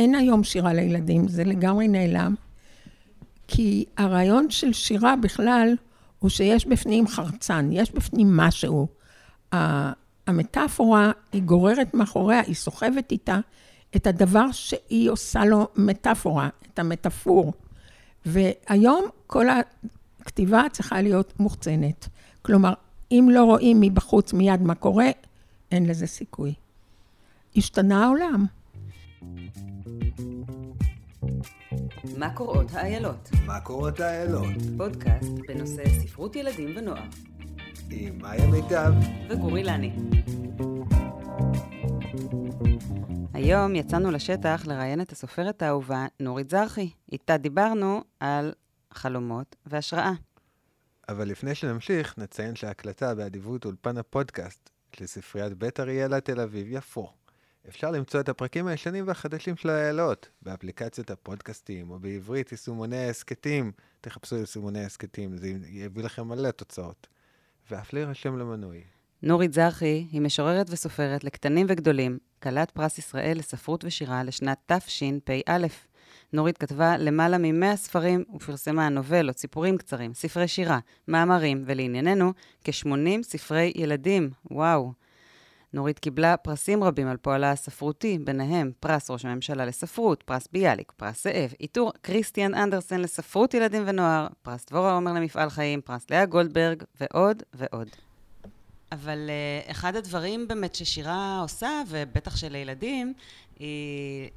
אין היום שירה לילדים, זה לגמרי נעלם. כי הרעיון של שירה בכלל, הוא שיש בפנים חרצן, יש בפנים משהו. המטאפורה, היא גוררת מאחוריה, היא סוחבת איתה את הדבר שהיא עושה לו מטאפורה, את המטאפור. והיום כל הכתיבה צריכה להיות מוחצנת. כלומר, אם לא רואים מבחוץ מיד מה קורה, אין לזה סיכוי. השתנה העולם. מה קוראות האיילות? מה קוראות האיילות? פודקאסט בנושא ספרות ילדים ונוער. עם מאיה מיטב וגורי לני. היום יצאנו לשטח לראיין את הסופרת האהובה נורית זרחי. איתה דיברנו על חלומות והשראה. אבל לפני שנמשיך, נציין שההקלטה באדיבות אולפן הפודקאסט לספריית בית אריאלה תל אביב יפו. אפשר למצוא את הפרקים הישנים והחדשים של האיילות באפליקציות הפודקאסטים, או בעברית יישומוני ההסכתים. תחפשו יישומוני ההסכתים, זה יביא לכם מלא תוצאות. ואף להירשם למנוי. נורית זרחי היא משוררת וסופרת לקטנים וגדולים, כלת פרס ישראל לספרות ושירה לשנת תשפ"א. נורית כתבה למעלה מ-100 ספרים ופרסמה נובלות, סיפורים קצרים, ספרי שירה, מאמרים, ולענייננו, כ-80 ספרי ילדים. וואו. נורית קיבלה פרסים רבים על פועלה הספרותי, ביניהם פרס ראש הממשלה לספרות, פרס ביאליק, פרס זאב, עיטור כריסטיאן אנדרסן לספרות ילדים ונוער, פרס דבורה עומר למפעל חיים, פרס לאה גולדברג, ועוד ועוד. אבל אה, אחד הדברים באמת ששירה עושה, ובטח שלילדים, היא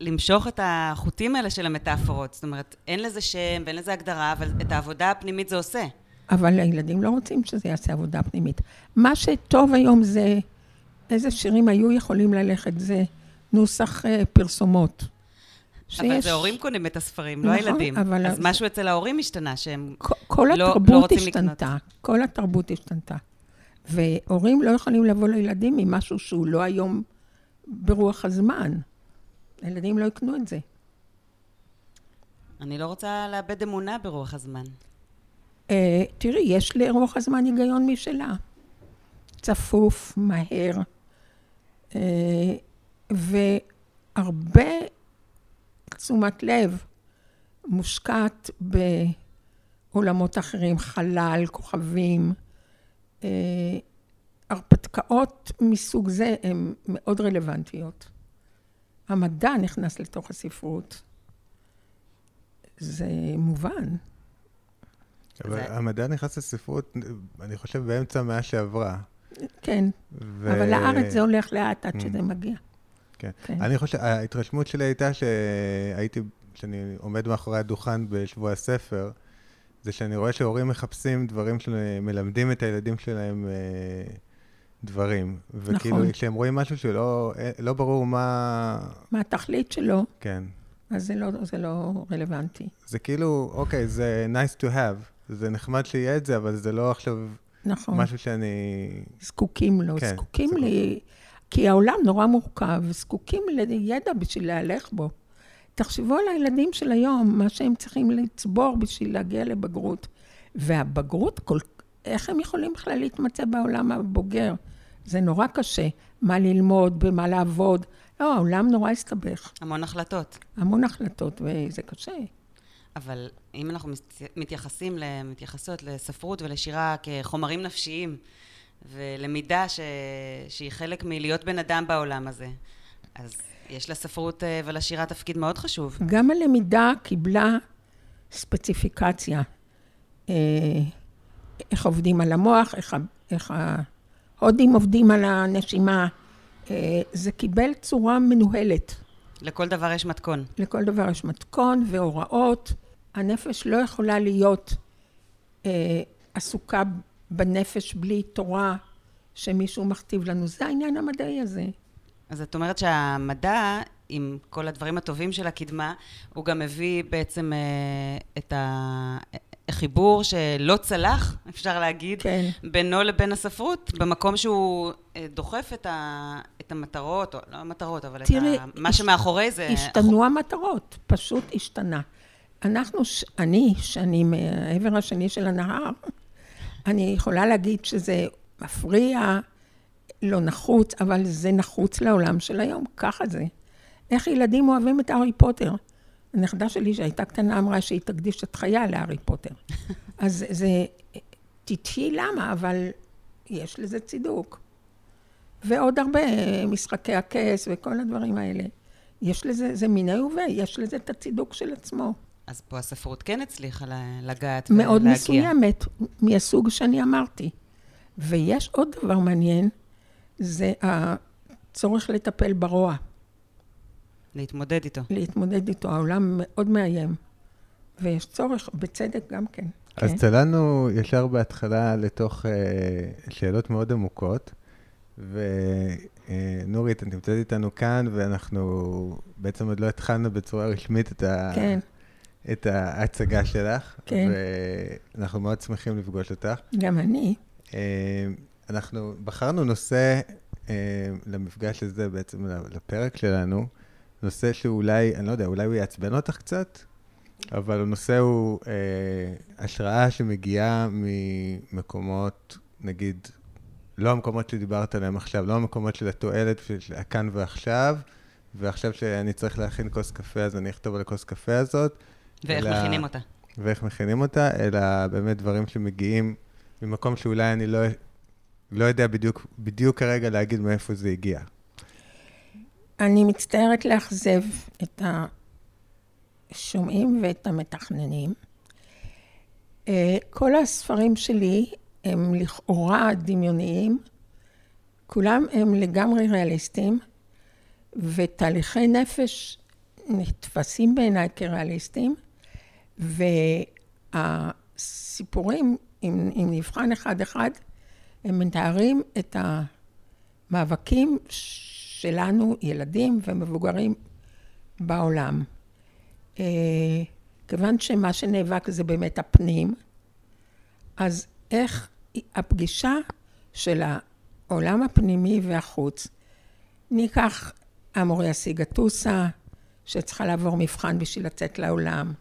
למשוך את החוטים האלה של המטאפורות. זאת אומרת, אין לזה שם ואין לזה הגדרה, אבל את העבודה הפנימית זה עושה. אבל הילדים לא רוצים שזה יעשה עבודה פנימית. מה שטוב היום זה, איזה שירים היו יכולים ללכת, זה נוסח uh, פרסומות. שיש... אבל זה ההורים קונים את הספרים, לא נכון, לא הילדים. אבל... אז משהו אצל ההורים השתנה, שהם כל לא, התרבות לא רוצים השתנתה, לקנות. כל התרבות השתנתה. והורים לא יכולים לבוא לילדים עם משהו שהוא לא היום ברוח הזמן. הילדים לא יקנו את זה. אני לא רוצה לאבד אמונה ברוח הזמן. Uh, תראי, יש לרוח הזמן היגיון משלה. צפוף, מהר, uh, והרבה תשומת לב מושקעת בעולמות אחרים, חלל, כוכבים. Uh, הרפתקאות מסוג זה הן מאוד רלוונטיות. המדע נכנס לתוך הספרות. זה מובן. אבל זה... המדע נכנס לספרות, אני חושב, באמצע המאה שעברה. כן, ו... אבל לארץ זה הולך לאט עד שזה mm. מגיע. כן. כן. אני חושב, ההתרשמות שלי הייתה שהייתי, שאני עומד מאחורי הדוכן בשבוע הספר, זה שאני רואה שהורים מחפשים דברים שמלמדים את הילדים שלהם אה, דברים. נכון. וכאילו, כשהם רואים משהו שלא אה, לא ברור מה... מה התכלית שלו. כן. אז זה לא, זה לא רלוונטי. זה כאילו, אוקיי, זה nice to have. זה נחמד שיהיה את זה, אבל זה לא עכשיו נכון. משהו שאני... זקוקים לו, כן, זקוקים זקוק. לי... כי העולם נורא מורכב, זקוקים לידע בשביל להלך בו. תחשבו על הילדים של היום, מה שהם צריכים לצבור בשביל להגיע לבגרות. והבגרות, כל... איך הם יכולים בכלל להתמצא בעולם הבוגר? זה נורא קשה. מה ללמוד, במה לעבוד. לא, העולם נורא הסתבך. המון החלטות. המון החלטות, וזה קשה. אבל אם אנחנו מתייחסים, מתייחסות לספרות ולשירה כחומרים נפשיים, ולמידה ש... שהיא חלק מלהיות בן אדם בעולם הזה, אז יש לספרות אה, ולשירה תפקיד מאוד חשוב. גם הלמידה קיבלה ספציפיקציה. אה, איך עובדים על המוח, איך, איך ההודים עובדים על הנשימה. אה, זה קיבל צורה מנוהלת. לכל דבר יש מתכון. לכל דבר יש מתכון והוראות. הנפש לא יכולה להיות אה, עסוקה בנפש בלי תורה שמישהו מכתיב לנו. זה העניין המדעי הזה. אז את אומרת שהמדע, עם כל הדברים הטובים של הקדמה, הוא גם מביא בעצם אה, את החיבור שלא צלח, אפשר להגיד, כן. בינו לבין הספרות, במקום שהוא אה, דוחף את, ה, את המטרות, או לא המטרות, אבל תראי, את ה, מה שמאחורי זה... השתנו המטרות, פשוט השתנה. אנחנו, אני, שאני מהעבר השני של הנהר, אני יכולה להגיד שזה מפריע, לא נחוץ, אבל זה נחוץ לעולם של היום, ככה זה. איך ילדים אוהבים את הארי פוטר. הנכדה שלי שהייתה קטנה אמרה שהיא תקדיש את חייה להארי פוטר. אז זה, תתהי למה, אבל יש לזה צידוק. ועוד הרבה, משחקי הכס וכל הדברים האלה. יש לזה, זה מיני ובי, יש לזה את הצידוק של עצמו. אז פה הספרות כן הצליחה לגעת ולהגיע. מאוד מסוימת, מהסוג שאני אמרתי. ויש עוד דבר מעניין, זה הצורך לטפל ברוע. להתמודד איתו. להתמודד איתו, העולם מאוד מאיים. ויש צורך, בצדק גם כן. אז כן. צללנו ישר בהתחלה לתוך uh, שאלות מאוד עמוקות, ונורית, את נמצאת איתנו כאן, ואנחנו בעצם עוד לא התחלנו בצורה רשמית את, ה... כן. את ההצגה שלך, כן. ואנחנו מאוד שמחים לפגוש אותך. גם אני. Uh, אנחנו בחרנו נושא uh, למפגש הזה, בעצם לפרק שלנו, נושא שאולי, אני לא יודע, אולי הוא יעצבן אותך קצת, אבל הנושא הוא אה, השראה שמגיעה ממקומות, נגיד, לא המקומות שדיברת עליהם עכשיו, לא המקומות של התועלת של הכאן ועכשיו, ועכשיו שאני צריך להכין כוס קפה, אז אני אכתוב על הכוס קפה הזאת. ואיך אלא, מכינים אותה. ואיך מכינים אותה, אלא באמת דברים שמגיעים ממקום שאולי אני לא, לא יודע בדיוק, בדיוק כרגע להגיד מאיפה זה הגיע. אני מצטערת לאכזב את השומעים ואת המתכננים. אה, כל הספרים שלי הם לכאורה דמיוניים, כולם הם לגמרי ריאליסטיים, ותהליכי נפש נתפסים בעיניי כריאליסטיים, והסיפורים, אם, אם נבחן אחד-אחד, הם מתארים את המאבקים שלנו, ילדים ומבוגרים בעולם. אה, כיוון שמה שנאבק זה באמת הפנים, אז איך הפגישה של העולם הפנימי והחוץ, ניקח אמוריה סיגטוסה, שצריכה לעבור מבחן בשביל לצאת לעולם.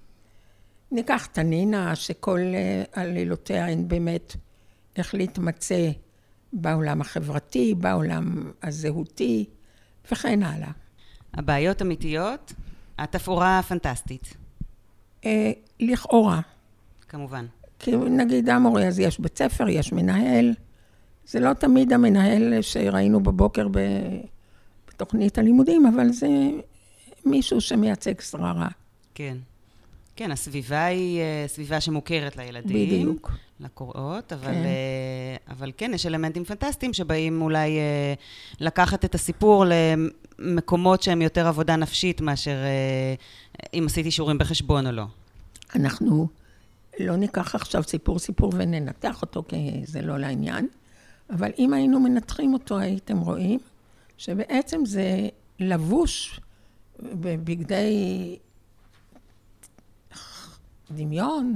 ניקח תנינה, שכל אה, עלילותיה הן באמת איך להתמצא בעולם החברתי, בעולם הזהותי, וכן הלאה. הבעיות אמיתיות, התפאורה פנטסטית. אה, לכאורה. כמובן. כי נגיד המורה, אז יש בית ספר, יש מנהל. זה לא תמיד המנהל שראינו בבוקר ב... בתוכנית הלימודים, אבל זה מישהו שמייצג שררה. כן. כן, הסביבה היא אה, סביבה שמוכרת לילדים. בדיוק. לקוראות, אבל כן. Uh, אבל כן, יש אלמנטים פנטסטיים שבאים אולי uh, לקחת את הסיפור למקומות שהם יותר עבודה נפשית מאשר uh, אם עשיתי שיעורים בחשבון או לא. אנחנו לא ניקח עכשיו סיפור-סיפור וננתח אותו, כי זה לא לעניין, אבל אם היינו מנתחים אותו, הייתם רואים שבעצם זה לבוש בבגדי דמיון,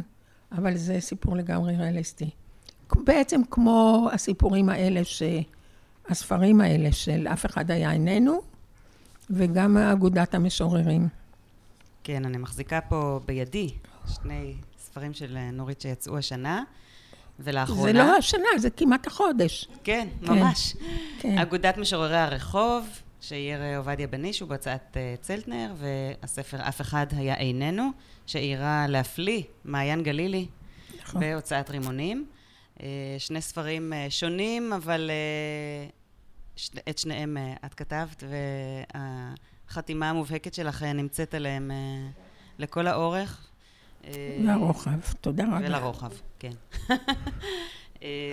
אבל זה סיפור לגמרי ריאליסטי. בעצם כמו הסיפורים האלה, ש... הספרים האלה של אף אחד היה איננו, וגם אגודת המשוררים. כן, אני מחזיקה פה בידי שני ספרים של נורית שיצאו השנה, ולאחרונה... זה לא השנה, זה כמעט החודש. כן, כן ממש. כן. אגודת משוררי הרחוב, שאייר עובדיה בנישו בהוצאת אה, צלטנר, והספר אף אחד היה איננו. שאירה להפליא, מעיין גלילי, נכון. בהוצאת רימונים. אה, שני ספרים אה, שונים, אבל אה, את שניהם את כתבת, והחתימה המובהקת שלך נמצאת עליהם לכל האורך. לרוחב, תודה רבה. ולרוחב, כן.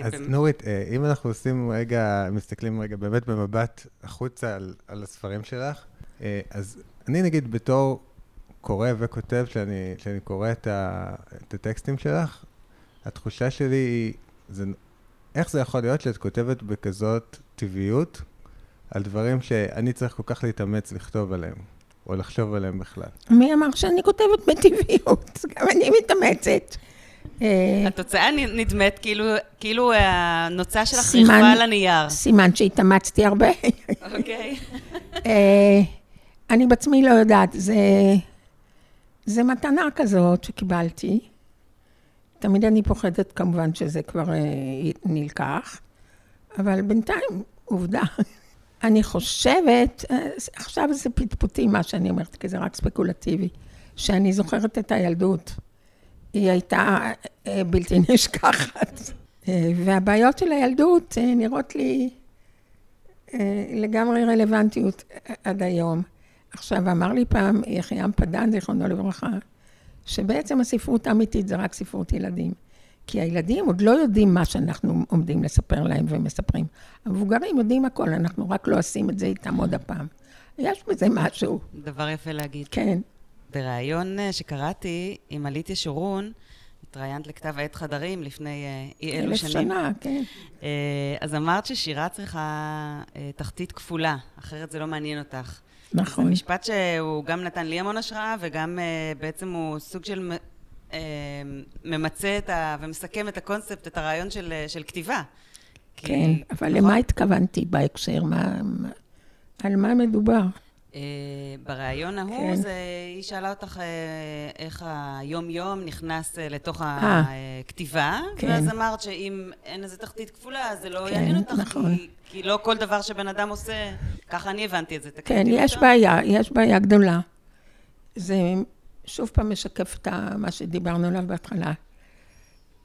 אז נורית, אם אנחנו עושים רגע, מסתכלים רגע באמת במבט החוצה על, על הספרים שלך, אז אני נגיד בתור קורא וכותב, שאני, שאני קורא את, ה, את הטקסטים שלך, התחושה שלי היא, זה, איך זה יכול להיות שאת כותבת בכזאת טבעיות על דברים שאני צריך כל כך להתאמץ לכתוב עליהם, או לחשוב עליהם בכלל? מי אמר שאני כותבת בטבעיות? גם אני מתאמצת. אה, התוצאה נדמת כאילו, כאילו הנוצה שלך רכבה על הנייר. סימן שהתאמצתי הרבה. אוקיי. אה, אני בעצמי לא יודעת, זה... זה מתנה כזאת שקיבלתי. תמיד אני פוחדת כמובן שזה כבר אה, נלקח, אבל בינתיים, עובדה. אני חושבת, אה, עכשיו זה פטפוטי מה שאני אומרת, כי זה רק ספקולטיבי, שאני זוכרת את הילדות. היא הייתה אה, בלתי נשכחת. אה, והבעיות של הילדות נראות לי לגמרי רלוונטיות עד היום. עכשיו, אמר לי פעם יחיעם פדן, זיכרונו לברכה, שבעצם הספרות האמיתית זה רק ספרות ילדים. כי הילדים עוד לא יודעים מה שאנחנו עומדים לספר להם ומספרים. המבוגרים יודעים הכל, אנחנו רק לא עושים את זה איתם עוד הפעם. יש בזה משהו. דבר יפה להגיד. כן. בריאיון אה, שקראתי עם עליתיה שורון, התראיינת לכתב העת חדרים לפני אה, אי אלו שנים. אלף שנה, כן. אה, אז אמרת ששירה צריכה תחתית כפולה, אחרת זה לא מעניין אותך. נכון. זה משפט שהוא גם נתן לי המון השראה, וגם בעצם הוא סוג של ממצה את ה... ומסכם את הקונספט, את הרעיון של, של כתיבה. כן, כי, אבל נכון? למה התכוונתי בהקשר? מה, מה, על מה מדובר? Uh, בריאיון ההוא, כן. זה, היא שאלה אותך uh, איך היום-יום נכנס uh, לתוך 아, הכתיבה, כן. ואז אמרת שאם אין איזה תחתית כפולה, אז זה לא כן, יעניין אותך, נכון. כי, כי לא כל דבר שבן אדם עושה, ככה אני הבנתי את זה. כן, יש בעיה, יש בעיה גדולה. זה שוב פעם משקף את מה שדיברנו עליו בהתחלה.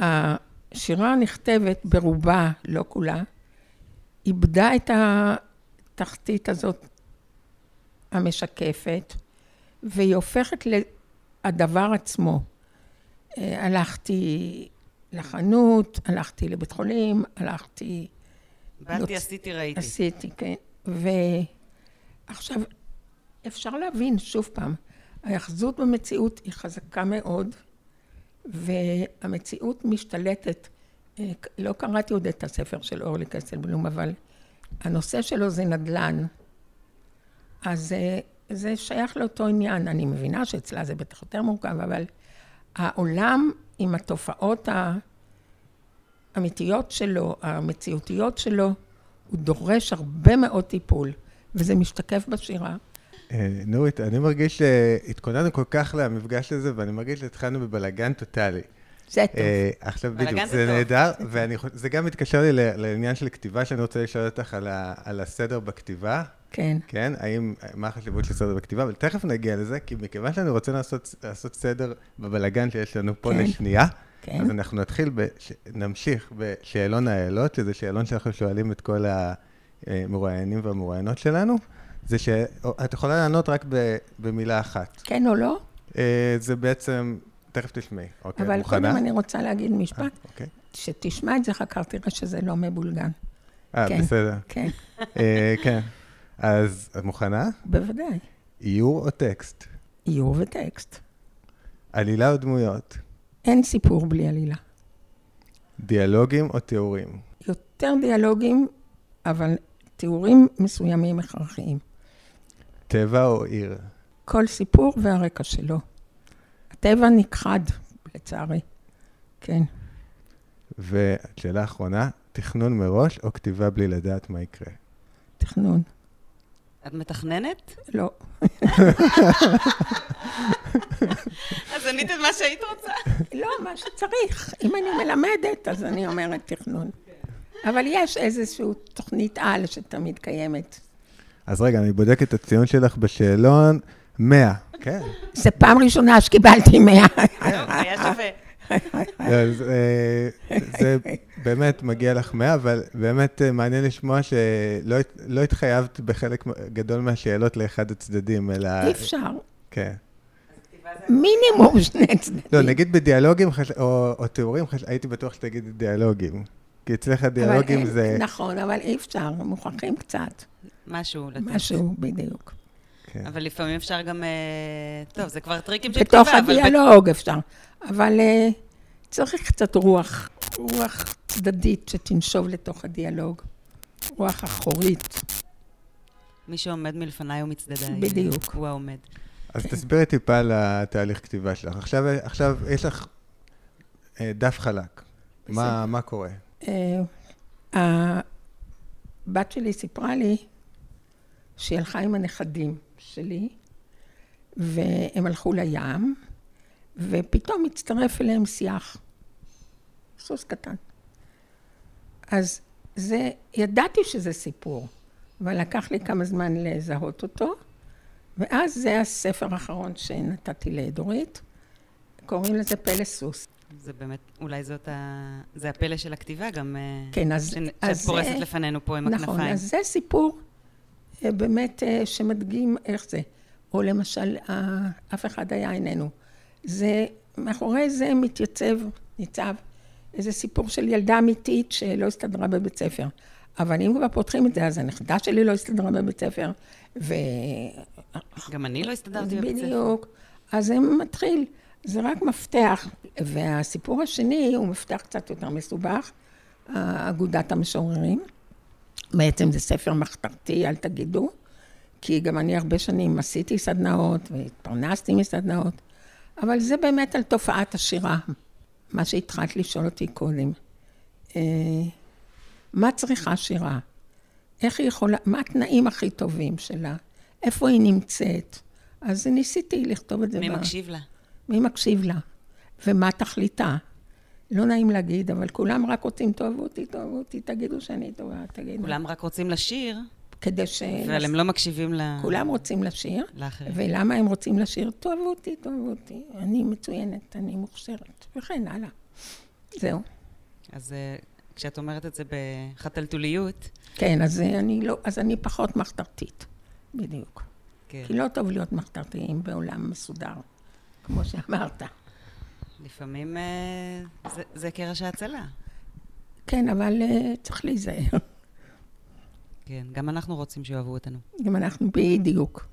השירה הנכתבת ברובה, לא כולה, איבדה את התחתית הזאת המשקפת, והיא הופכת לדבר עצמו. אה, הלכתי לחנות, הלכתי לבית חולים, הלכתי... באתי, עשיתי, ראיתי. עשיתי, כן. ועכשיו, אפשר להבין, שוב פעם, ההאחזות במציאות היא חזקה מאוד, והמציאות משתלטת. אה, לא קראתי עוד את הספר של אורלי קסלבלום, אבל הנושא שלו זה נדל"ן. אז אה, זה שייך לאותו עניין. אני מבינה שאצלה זה בטח יותר מורכב, אבל העולם עם התופעות האמיתיות שלו, המציאותיות שלו, הוא דורש הרבה מאוד טיפול, וזה משתקף בשירה. אה, נורית, אני מרגיש שהתכוננו כל כך למפגש הזה, ואני מרגיש שהתחלנו בבלגן טוטאלי. זה טוב. אה, עכשיו בדיוק, זה נהדר, וזה גם מתקשר לי לעניין של כתיבה, שאני רוצה לשאול אותך על הסדר בכתיבה. כן. כן? האם, מה החשיבות של סדר בכתיבה? אבל תכף נגיע לזה, כי מכיוון שאני רוצה לעשות, לעשות סדר בבלגן שיש לנו פה כן. לשנייה, כן. אז אנחנו נתחיל, בש, נמשיך בשאלון האלות, שזה שאלון שאנחנו שואלים את כל המרואיינים והמרואיינות שלנו. זה שאת יכולה לענות רק במילה אחת. כן או לא? אה, זה בעצם, תכף תשמעי. אוקיי, אבל מוכנה? קודם אני רוצה להגיד משפט. אה, אוקיי. שתשמע את זה אחר כך, תראה שזה לא מבולגן. אה, כן, בסדר. כן. אה, כן. אז את מוכנה? בוודאי. איור או טקסט? איור וטקסט. עלילה או דמויות? אין סיפור בלי עלילה. דיאלוגים או תיאורים? יותר דיאלוגים, אבל תיאורים מסוימים הכרחיים. טבע או עיר? כל סיפור והרקע שלו. הטבע נכחד, לצערי. כן. ושאלה אחרונה, תכנון מראש או כתיבה בלי לדעת מה יקרה? תכנון. את מתכננת? לא. אז ענית את מה שהיית רוצה? לא, מה שצריך. אם אני מלמדת, אז אני אומרת תכנון. אבל יש איזושהי תוכנית על שתמיד קיימת. אז רגע, אני בודק את הציון שלך בשאלון, 100. כן. זו פעם ראשונה שקיבלתי 100. היה שווה. אה, זה באמת מגיע לך 100, אבל באמת אה, מעניין לשמוע שלא לא התחייבת בחלק גדול מהשאלות לאחד הצדדים, אלא... אי אפשר. כן. מינימום שני צדדים. לא, נגיד בדיאלוגים או תיאורים, הייתי בטוח שתגידי דיאלוגים. כי אצלך דיאלוגים זה... נכון, אבל אי אפשר, מוכרחים קצת. משהו לתת. משהו, בדיוק. כן. אבל לפעמים אפשר גם... אה, טוב, זה כבר טריקים של כתיבה, אבל... בתוך הדיאלוג אפשר. אבל אה, צריך קצת רוח, רוח צדדית שתנשוב לתוך הדיאלוג. רוח אחורית. מי שעומד מלפניי ומצדדיי. בדיוק. הוא העומד. אז כן. תסבירי טיפה על התהליך כתיבה שלך. עכשיו, עכשיו יש לך אה, דף חלק. מה, מה קורה? הבת שלי סיפרה לי שהיא הלכה עם הנכדים שלי, והם הלכו לים, ופתאום הצטרף אליהם שיח, סוס קטן. אז זה, ידעתי שזה סיפור, אבל לקח לי כמה זמן לזהות אותו, ואז זה הספר האחרון שנתתי לדורית, קוראים לזה פלא סוס. זה באמת, אולי זאת ה... זה הפלא של הכתיבה גם, אה, כן, אז... שאת אז פורסת זה, לפנינו פה עם נכון, הכנפיים. נכון, אז זה סיפור אה, באמת אה, שמדגים איך זה. או למשל, אף אחד היה איננו. זה, מאחורי זה מתייצב, ניצב, איזה סיפור של ילדה אמיתית שלא הסתדרה בבית ספר. אבל אם כבר פותחים את זה, אז הנכדה שלי לא הסתדרה בבית ספר, ו... גם אני לא הסתדרתי בבית ספר. בדיוק. אז זה מתחיל. זה רק מפתח. והסיפור השני הוא מפתח קצת יותר מסובך, אגודת המשוררים. בעצם זה ספר מחתרתי, אל תגידו, כי גם אני הרבה שנים עשיתי סדנאות והתפרנסתי מסדנאות, אבל זה באמת על תופעת השירה, מה שהתחלת לשאול אותי קודם. אה, מה צריכה שירה? איך היא יכולה, מה התנאים הכי טובים שלה? איפה היא נמצאת? אז ניסיתי לכתוב את זה. מי ב... מקשיב לה? מי מקשיב לה? ומה תכליתה? לא נעים להגיד, אבל כולם רק רוצים, תאהבו אותי, תאהבו אותי, תגידו שאני טובה, תגידו. כולם רק רוצים לשיר. כדי ש... אבל הם לא מקשיבים ל... כולם רוצים לשיר. לאחרים. ולמה הם רוצים לשיר? תאהבו אותי, תאהבו אותי. אני מצוינת, אני מוכשרת, וכן הלאה. זהו. אז אה, כשאת אומרת את זה בחתלתוליות... כן, אז אני, לא, אז אני פחות מחתרתית, בדיוק. כן. כי לא טוב להיות מחתרתיים בעולם מסודר, כמו שאמרת. לפעמים אה, זה, זה קרש ההצלה. כן, אבל אה, צריך להיזהר. כן, גם אנחנו רוצים שאוהבו אותנו. גם אנחנו, בדיוק.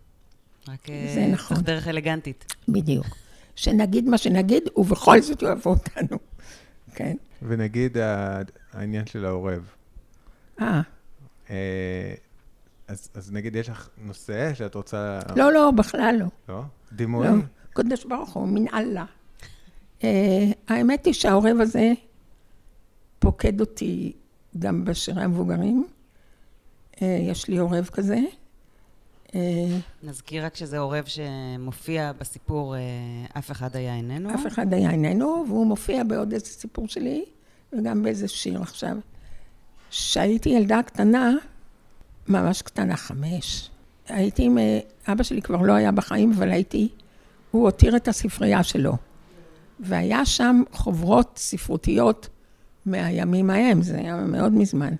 רק זה נכון. צריך דרך אלגנטית. בדיוק. שנגיד מה שנגיד, ובכל זאת יאהבו אותנו. כן. ונגיד העניין של העורב. אה. אז, אז נגיד יש לך נושא שאת רוצה... לא, לא, בכלל לא. לא? דימוי? לא. קודש ברוך הוא, מן אללה. Uh, האמת היא שהעורב הזה פוקד אותי גם בשירי המבוגרים. Uh, יש לי עורב כזה. Uh, נזכיר רק שזה עורב שמופיע בסיפור uh, אף אחד היה איננו. אף אחד היה איננו, והוא מופיע בעוד איזה סיפור שלי, וגם באיזה שיר עכשיו. כשהייתי ילדה קטנה, ממש קטנה, חמש, הייתי עם... אבא שלי כבר לא היה בחיים, אבל הייתי... הוא הותיר את הספרייה שלו. והיה שם חוברות ספרותיות מהימים ההם, זה היה מאוד מזמן.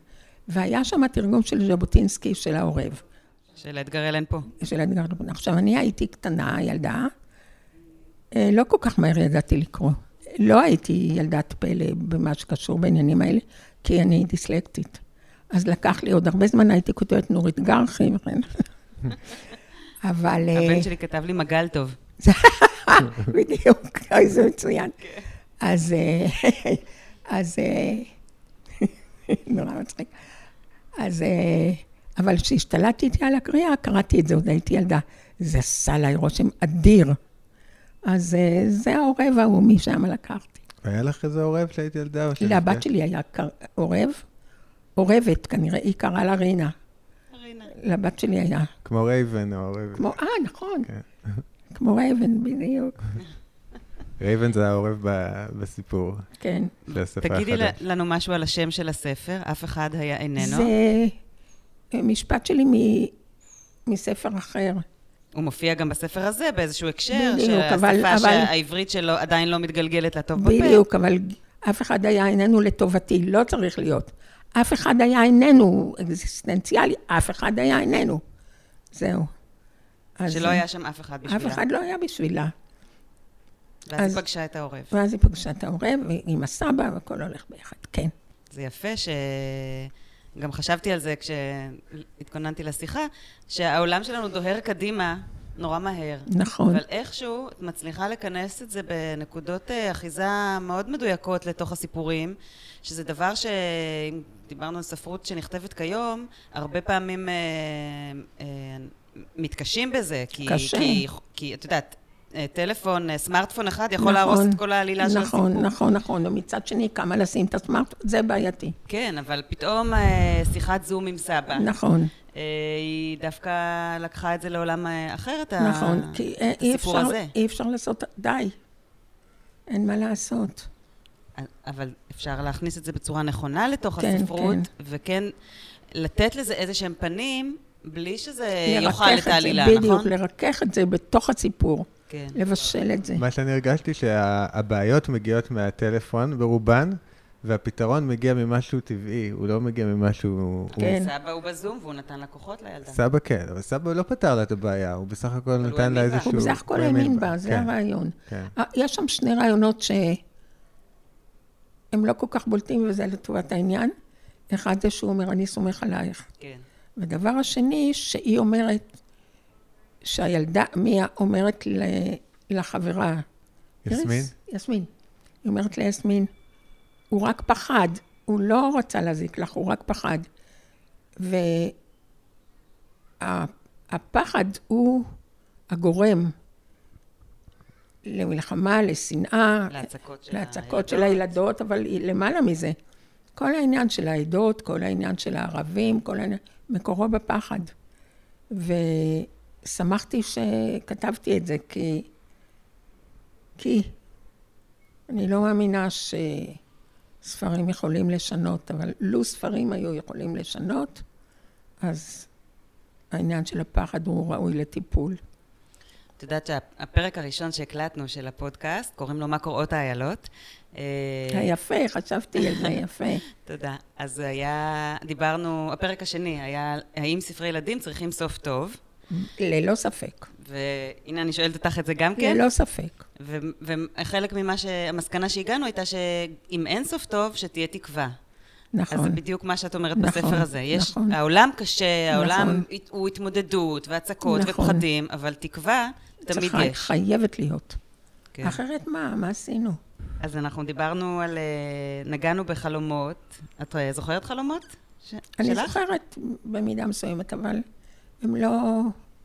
והיה שם התרגום של ז'בוטינסקי של העורב. של אדגר אלן פה. של אדגר אלן פה. עכשיו, אני הייתי קטנה, ילדה, אה, לא כל כך מהר ידעתי לקרוא. לא הייתי ילדת פלא במה שקשור בעניינים האלה, כי אני דיסלקטית. אז לקח לי עוד הרבה זמן, הייתי כותבת נורית גרחי וכן. אבל... הבן אה, שלי כתב לי מגל טוב. בדיוק, אוי, זה מצוין. אז, אה, אז, נורא מצחיק. אז, אבל כשהשתלטתי על הקריאה, קראתי את זה, עוד הייתי ילדה. זה עשה עליי רושם אדיר. אז זה העורב ההוא, משם לקחתי. היה לך איזה עורב שהיית ילדה? לבת שלי היה עורב. עורבת, כנראה, היא קראה לה רינה. רינה. לבת שלי היה. כמו raven או raven. כמו, אה, נכון. כן. כמו רייבן, בדיוק. רייבן זה העורב בסיפור. כן. של השפה תגידי לנו משהו על השם של הספר, אף אחד היה איננו. זה משפט שלי מספר אחר. הוא מופיע גם בספר הזה באיזשהו הקשר, בדיוק, אבל... שהשפה העברית שלו עדיין לא מתגלגלת לטוב בפה. בדיוק, אבל אף אחד היה איננו לטובתי, לא צריך להיות. אף אחד היה איננו אקזיסטנציאלי, אף אחד היה איננו. זהו. שלא היה שם אף אחד בשבילה. אף אחד לא היה בשבילה. ואז אז, היא פגשה את העורב. ואז היא פגשה את העורב, עם הסבא, והכל הולך ביחד, כן. זה יפה ש... גם חשבתי על זה כשהתכוננתי לשיחה, שהעולם שלנו דוהר קדימה נורא מהר. נכון. אבל איכשהו את מצליחה לכנס את זה בנקודות אה, אחיזה מאוד מדויקות לתוך הסיפורים, שזה דבר שאם דיברנו על ספרות שנכתבת כיום, הרבה פעמים אה, אה, מתקשים בזה. כי, קשה. כי, כי את יודעת, טלפון, אה, סמארטפון אחד יכול נכון, להרוס את כל העלילה נכון, של הסיפור. נכון, נכון, נכון. ומצד שני, כמה לשים את הסמארטפון, זה בעייתי. כן, אבל פתאום שיחת זום עם סבא. נכון. היא דווקא לקחה את זה לעולם אחר, את נכון, ה... כי הסיפור אפשר, הזה. אי אפשר לעשות, די. אין מה לעשות. אבל אפשר להכניס את זה בצורה נכונה לתוך כן, הספרות, כן. וכן לתת לזה איזה שהם פנים, בלי שזה יאכל את העלילה, נכון? בדיוק, לרכך את זה בתוך הסיפור. כן. לבשל את זה. מה שאני הרגשתי, שהבעיות מגיעות מהטלפון ברובן, והפתרון מגיע ממשהו טבעי, הוא לא מגיע ממשהו... כן. הוא... סבא הוא בזום והוא נתן לקוחות לילדה. סבא כן, אבל סבא לא פתר לה את הבעיה, הוא בסך הכל נתן לה איזשהו... הוא בסך הכל האמין בה, זה כן. הרעיון. כן. יש שם שני רעיונות שהם לא כל כך בולטים, וזה לטובת העניין. אחד זה שהוא אומר, אני סומך עלייך. כן. ודבר השני, שהיא אומרת, שהילדה, מיה אומרת לחברה... יסמין? יסמין. היא אומרת ליסמין, הוא רק פחד, הוא לא רצה להזיק לך, הוא רק פחד. והפחד הוא הגורם למלחמה, לשנאה, להצקות של, להצקות של הילדות, אבל למעלה מזה. כל העניין של העדות, כל העניין של הערבים, כל העניין, מקורו בפחד. ושמחתי שכתבתי את זה, כי, כי אני לא מאמינה שספרים יכולים לשנות, אבל לו ספרים היו יכולים לשנות, אז העניין של הפחד הוא ראוי לטיפול. את יודעת שהפרק הראשון שהקלטנו של הפודקאסט, קוראים לו מה קוראות האיילות. היפה, אה, חשבתי על זה יפה. תודה. אז היה, דיברנו, הפרק השני היה, האם ספרי ילדים צריכים סוף טוב? ללא ספק. והנה, אני שואלת אותך את זה גם כן. ללא ספק. וחלק ממה שהמסקנה שהגענו הייתה שאם אין סוף טוב, שתהיה תקווה. נכון. אז זה בדיוק מה שאת אומרת נכון, בספר הזה. יש, נכון. העולם קשה, העולם נכון. הוא התמודדות והצקות נכון. ופחדים, אבל תקווה תמיד יש. חייבת להיות. כן. אחרת מה? מה עשינו? אז אנחנו דיברנו על... אה, נגענו בחלומות. את זוכרת חלומות? ש... אני שלך? זוכרת במידה מסוימת, אבל הם לא...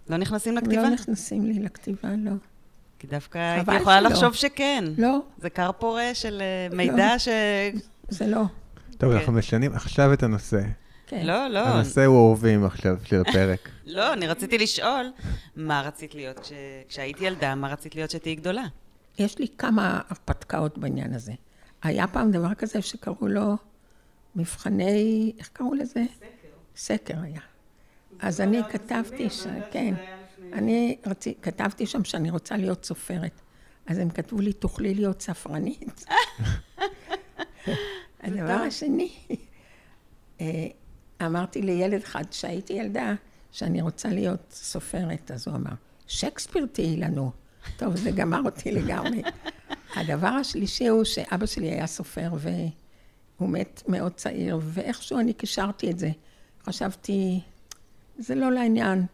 לא נכנסים לכתיבה? לא נכנסים לי לכתיבה, לא. כי דווקא הייתי יכולה שלא. לחשוב שכן. לא. זה כר פורה של אה, מידע לא. ש... זה לא. טוב, אנחנו משנים עכשיו את הנושא. כן. לא, לא. הנושא הוא אהובים עכשיו של הפרק. לא, אני רציתי לשאול, מה רצית להיות כש... כשהייתי ילדה, מה רצית להיות שתהיי גדולה? יש לי כמה הרפתקאות בעניין הזה. היה פעם דבר כזה שקראו לו מבחני, איך קראו לזה? סקר. סקר היה. אז אני כתבתי ש... כן. אני רצי... כתבתי שם שאני רוצה להיות סופרת. אז הם כתבו לי, תוכלי להיות ספרנית. הדבר השני, אה, אמרתי לילד אחד, כשהייתי ילדה, שאני רוצה להיות סופרת, אז הוא אמר, שייקספיר תהיי לנו. טוב, זה גמר אותי לגמרי. הדבר השלישי הוא שאבא שלי היה סופר, והוא מת מאוד צעיר, ואיכשהו אני קישרתי את זה. חשבתי, זה לא לעניין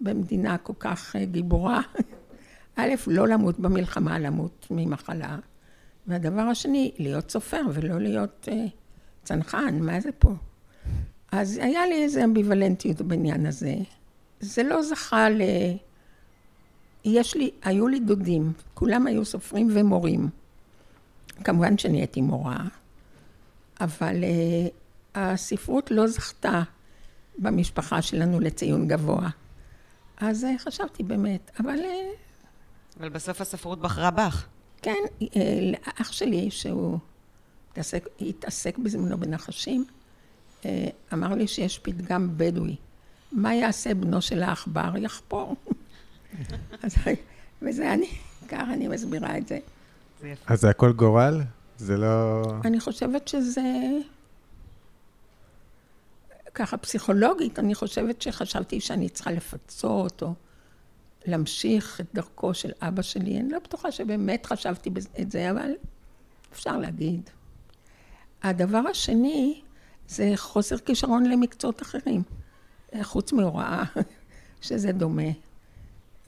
במדינה כל כך אה, גיבורה. א', לא למות במלחמה, למות ממחלה. והדבר השני, להיות סופר ולא להיות uh, צנחן, מה זה פה? אז היה לי איזו אמביוולנטיות בעניין הזה. זה לא זכה ל... יש לי, היו לי דודים, כולם היו סופרים ומורים. כמובן שנהייתי מורה, אבל uh, הספרות לא זכתה במשפחה שלנו לציון גבוה. אז uh, חשבתי באמת, אבל... Uh, אבל בסוף הספרות בחרה בך. כן, אח שלי, שהוא התעסק, התעסק בזמנו בנחשים, אמר לי שיש פתגם בדואי. מה יעשה בנו של העכבר? יחפור. אז, וזה אני, ככה אני מסבירה את זה. אז זה הכל גורל? זה לא... אני חושבת שזה... ככה פסיכולוגית, אני חושבת שחשבתי שאני צריכה לפצות, או להמשיך את דרכו של אבא שלי. אני לא בטוחה שבאמת חשבתי את זה, אבל אפשר להגיד. הדבר השני זה חוסר כישרון למקצועות אחרים, חוץ מהוראה, שזה דומה.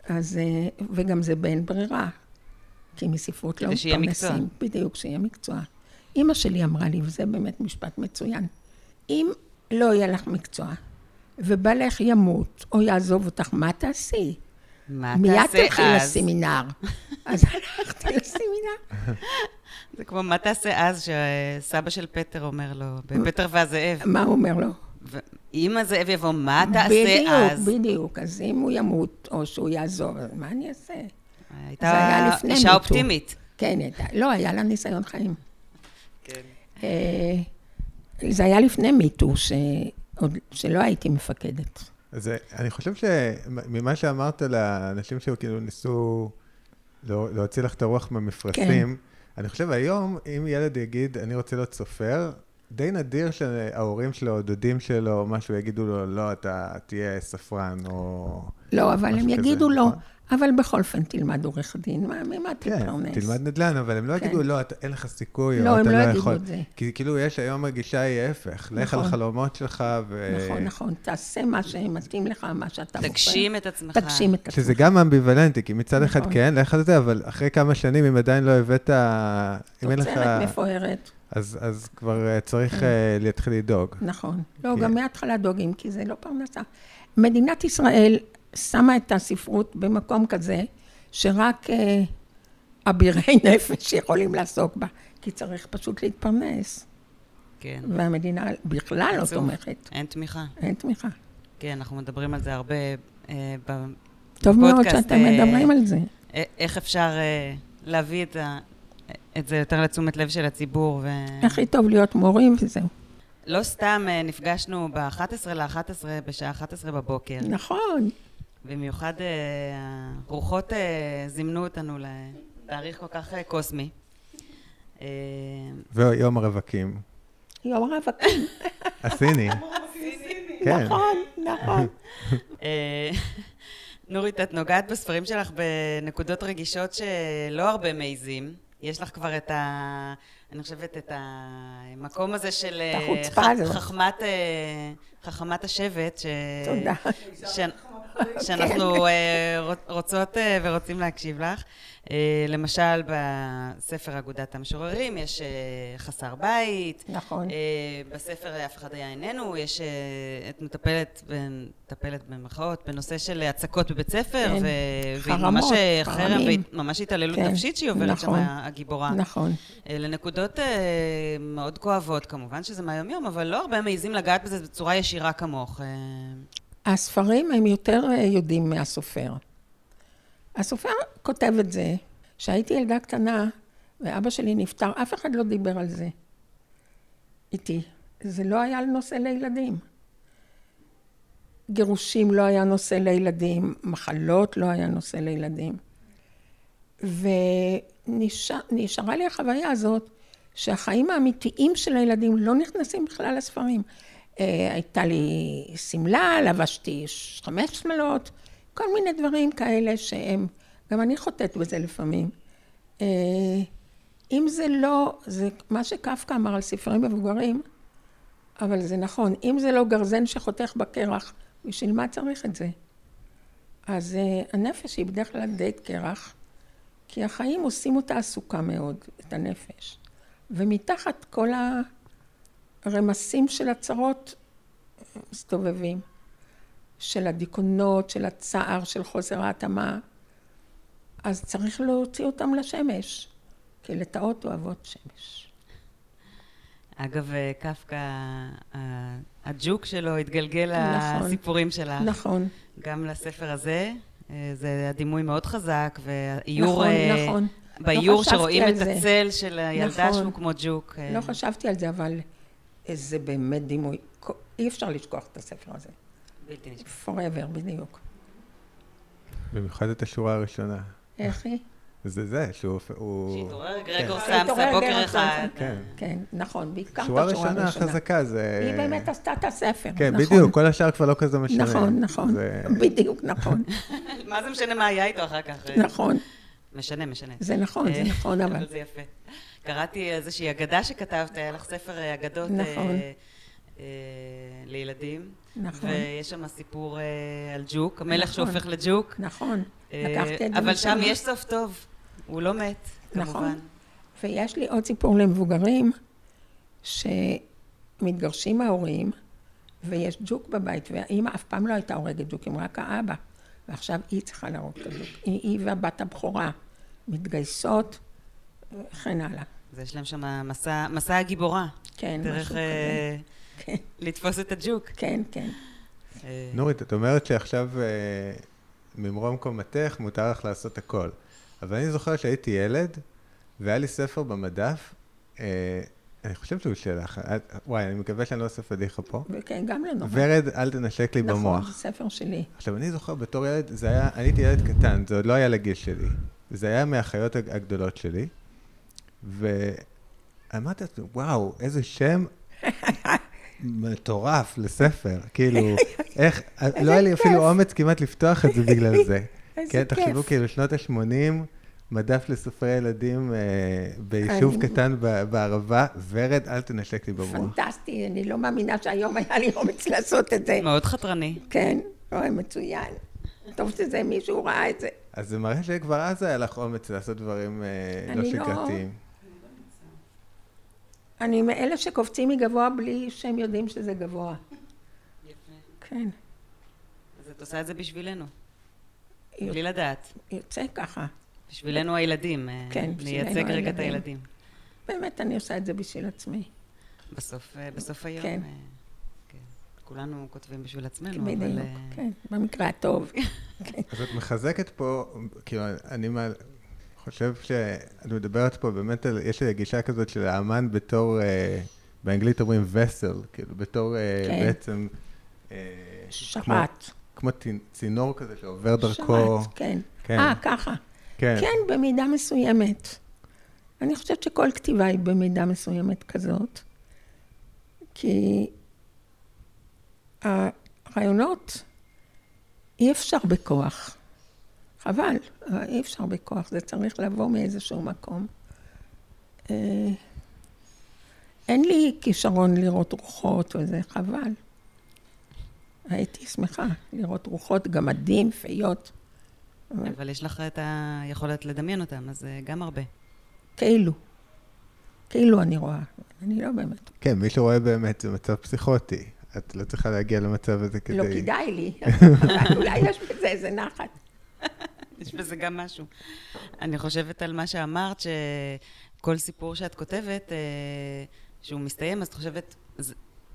אז, וגם זה בין ברירה, כי מספרות לא מתפרנסים. בדיוק, שיהיה מקצוע. אימא שלי אמרה לי, וזה באמת משפט מצוין, אם לא יהיה לך מקצוע, ובעלך ימות, או יעזוב אותך, מה תעשי? מה תעשה אז? מיד תלכי לסמינר. אז הלכתי לסמינר. זה כמו, מה תעשה אז, שסבא של פטר אומר לו, בפטר והזאב. מה הוא אומר לו? אם הזאב יבוא, מה תעשה אז? בדיוק, בדיוק. אז אם הוא ימות, או שהוא יעזוב, אז מה אני אעשה? הייתה אישה אופטימית. כן. לא, היה לה ניסיון חיים. כן. אה, זה היה לפני מיטו, עוד שלא הייתי מפקדת. אז אני חושב שממה שאמרת לאנשים שכאילו ניסו לא, להוציא לך את הרוח מהמפרשים, כן. אני חושב היום, אם ילד יגיד, אני רוצה להיות סופר, די נדיר שההורים שלו, או דודים שלו, משהו, יגידו לו, לא, אתה תהיה ספרן, או... לא, אבל הם יגידו לו, נכון? אבל בכל אופן תלמד עורך דין, ממה תתפרנס? כן, תלמד נדל"ן, אבל הם לא כן. יגידו, לא, אין לך סיכוי, לא, או אתה לא, לא יכול. לא, הם לא יגידו את זה. כי כאילו, יש היום הגישה היא ההפך, לך על נכון. החלומות שלך ו... נכון, נכון, תעשה מה שמתאים לך, מה שאתה בוחר. תגשים את עצמך. תגשים את עצמך. שזה גם אמביוולנטי, כי מצד אחד כן, לך על זה, אבל אחרי כמה שנים, אם עדיין לא הבאת... אם אין לך... תוצרת מפוארת. אז, אז כבר אה, צריך כן. uh, להתחיל לדאוג. נכון. לא, גם מההתחלה דואגים, כי זה לא פרנסה. מדינת ישראל שמה את הספרות במקום כזה, שרק אה, אבירי נפש יכולים לעסוק בה, כי צריך פשוט להתפרנס. כן. והמדינה בכלל לא תומכת. אין תמיכה. אין תמיכה. כן, אנחנו מדברים על זה הרבה אה, בפודקאסט. טוב מאוד שאתם אה, מדברים על זה. אה, איך אפשר אה, להביא את, ה, את זה יותר לתשומת לב של הציבור. ו... הכי טוב להיות מורים וזהו. לא סתם אה, נפגשנו ב-11 ל-11 בשעה 11 בבוקר. נכון. במיוחד הרוחות אה, אה, זימנו אותנו לתאריך כל כך אה, קוסמי. ויום הרווקים. יום הרווקים. הסיני. כן. נכון, נכון. נורית, את נוגעת בספרים שלך בנקודות רגישות שלא הרבה מעיזים. יש לך כבר את ה... אני חושבת את המקום הזה של... החוצפה. חכמת השבט. תודה. שאנחנו אה, רוצות אה, ורוצים להקשיב לך. אה, למשל, בספר אגודת המשוררים יש חסר בית. נכון. בספר אף אחד היה איננו, יש את מטפלת, מטפלת במרכאות, בנושא של הצקות בבית ספר, כן. וממש חרם, וממש התעללות כן. נפשית שהיא עוברת נכון. שם, הגיבורה. נכון. לנקודות מאוד כואבות, כמובן שזה מהיומיום, אבל לא הרבה מעיזים לגעת בזה בצורה ישירה כמוך. הספרים הם יותר אה, יודעים מהסופר. הסופר כותב את זה, כשהייתי ילדה קטנה ואבא שלי נפטר, אף אחד לא דיבר על זה איתי. זה לא היה נושא לילדים. גירושים לא היה נושא לילדים, מחלות לא היה נושא לילדים. ונשארה לי החוויה הזאת שהחיים האמיתיים של הילדים לא נכנסים בכלל לספרים. אה, הייתה לי שמלה, לבשתי חמש שמלות, כל מיני דברים כאלה שהם, גם אני חוטאת בזה לפעמים. אה, אם זה לא, זה מה שקפקא אמר על ספרים מבוגרים, אבל זה נכון, אם זה לא גרזן שחותך בקרח, בשביל מה צריך את זה? אז uh, הנפש היא בדרך כלל די קרח, כי החיים עושים אותה עסוקה מאוד, את הנפש. ומתחת כל הרמסים של הצרות מסתובבים, של הדיכאונות, של הצער, של חוסר ההתאמה, אז צריך להוציא אותם לשמש, כי לטאות אוהבות שמש. אגב, קפקא, הג'וק שלו התגלגל נכון, לסיפורים שלך. נכון. גם לספר הזה, זה הדימוי מאוד חזק, והאיור... נכון, נכון. באיור לא שרואים את זה. הצל של הילדה נכון. שהוא כמו ג'וק. לא חשבתי על זה, אבל זה באמת דימוי. אי אפשר לשכוח את הספר הזה. בלתי נשכח. forever, בדיוק. במיוחד את השורה הראשונה. איך היא? זה זה, שהוא... שהתעורר גרגור סמסה בוקר אחד. כן. כן, נכון, בעיקר את השורה הראשונה. שורה ראשונה חזקה, זה... היא באמת עשתה את הספר, כן, בדיוק, כל השאר כבר לא כזה משנה. נכון, נכון, בדיוק, נכון. מה זה משנה מה היה איתו אחר כך? נכון. משנה, משנה. זה נכון, זה נכון, אבל... אבל זה יפה. קראתי איזושהי אגדה שכתבת, היה לך ספר אגדות. נכון. אה, לילדים. נכון. ויש שם סיפור אה, על ג'וק, המלך נכון. שהופך לג'וק. נכון, אה, לקחתי את זה אבל שם יש סוף טוב, הוא לא מת, נכון. כמובן. ויש לי עוד סיפור למבוגרים, שמתגרשים ההורים, ויש ג'וק בבית, והאימא אף פעם לא הייתה הורגת ג'וקים, רק האבא. ועכשיו היא צריכה להרוג את הג'וק. היא, היא והבת הבכורה מתגייסות, וכן הלאה. אז יש להם שם מסע, מסע הגיבורה. כן, משהו כזה. כן. לתפוס את הג'וק. כן, כן. אה, נורית, את אומרת שעכשיו אה, ממרום קומתך מותר לך לעשות הכל. אבל אני זוכר שהייתי ילד, והיה לי ספר במדף, אה, אני חושב שהוא שלך. וואי, אני מקווה שאני לא עושה פדיחה פה. וכן, גם לא נורא. ורד, אל תנשק לי במוח. נכון, ספר שלי. עכשיו, אני זוכר בתור ילד, זה היה, אני הייתי ילד קטן, זה עוד לא היה לגיל שלי. זה היה מהחיות הגדולות שלי. ואמרתי לעצמי, וואו, איזה שם מטורף לספר. כאילו, איך, לא היה לי אפילו אומץ כמעט לפתוח את זה בגלל זה. כן. תחשבו, כאילו, שנות ה-80, מדף לספרי ילדים אה, ביישוב אני- קטן ב- בערבה, ורד, אל תנשק לי במוח. פנטסטי, אני לא מאמינה שהיום היה לי אומץ לעשות את זה. מאוד חתרני. כן, אוי, מצוין. טוב שזה מישהו ראה את זה. אז זה מראה שכבר אז היה לך אומץ לעשות דברים אה, לא לא- שגרתיים. אני מאלה שקופצים מגבוה בלי שהם יודעים שזה גבוה. כן, אז את עושה את זה בשבילנו, יוצא- בלי לדעת. יוצא ככה. בשבילנו הילדים. אה, כן, בשבילנו נייצג רגע את הילדים. הילדים. באמת, אני עושה את זה בשביל עצמי. בסוף, אה, בסוף היום, כן. אה, כן. כולנו כותבים בשביל עצמנו, אבל... בדיוק, אה, כן, במקרה הטוב. אז את מחזקת פה, כאילו, אני מה- חושב שאת מדברת פה באמת על, יש לי גישה כזאת של האמן בתור, אה, באנגלית אומרים וסל, כאילו, בתור אה, כן. בעצם... אה, כמו- שרת. כמו צינ- צינור כזה שעובר דרכו. שרת, כן. כן. אה, ככה. כן. כן, במידה מסוימת. אני חושבת שכל כתיבה היא במידה מסוימת כזאת, כי הרעיונות, אי אפשר בכוח. חבל, אי אפשר בכוח, זה צריך לבוא מאיזשהו מקום. אה, אין לי כישרון לראות רוחות וזה, חבל. הייתי שמחה לראות רוחות, גמדים, פיות, אבל יש לך את היכולת לדמיין אותם, אז אה, גם הרבה. כאילו. כאילו אני רואה, אני לא באמת. כן, מי שרואה באמת זה מצב פסיכוטי. את לא צריכה להגיע למצב הזה כדי... לא כדאי לי, אולי יש בזה איזה נחת. יש בזה גם משהו. אני חושבת על מה שאמרת, שכל סיפור שאת כותבת, אה, שהוא מסתיים, אז את חושבת,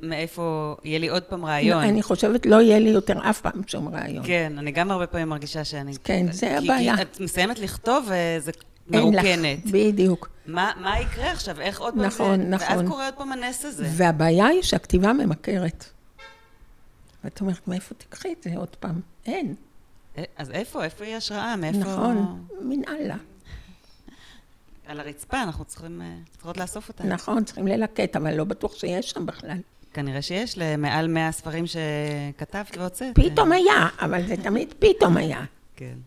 מאיפה יהיה לי עוד פעם רעיון? אני חושבת, לא יהיה לי יותר אף פעם שום רעיון. כן, אני גם הרבה פעמים מרגישה שאני... כן, זה הבעיה. כי את מסיימת לכתוב וזה אין לך, מרוקנת. בדיוק. מה, מה יקרה עכשיו? איך עוד פעם נכון, זה... נכון. ואז קורה עוד פעם הנס הזה. והבעיה היא שהכתיבה ממכרת. ואת אומרת, מאיפה תקחי את זה עוד פעם? אין. אז איפה? איפה היא השראה? מאיפה... נכון, מן אללה. על הרצפה, אנחנו צריכים, אה, צריכות לאסוף אותה. נכון, צריכים ללקט, אבל לא בטוח שיש שם בכלל. כנראה שיש למעל 100 ספרים שכתבת והוצאת. פתאום היה, אבל זה תמיד פתאום היה. כן.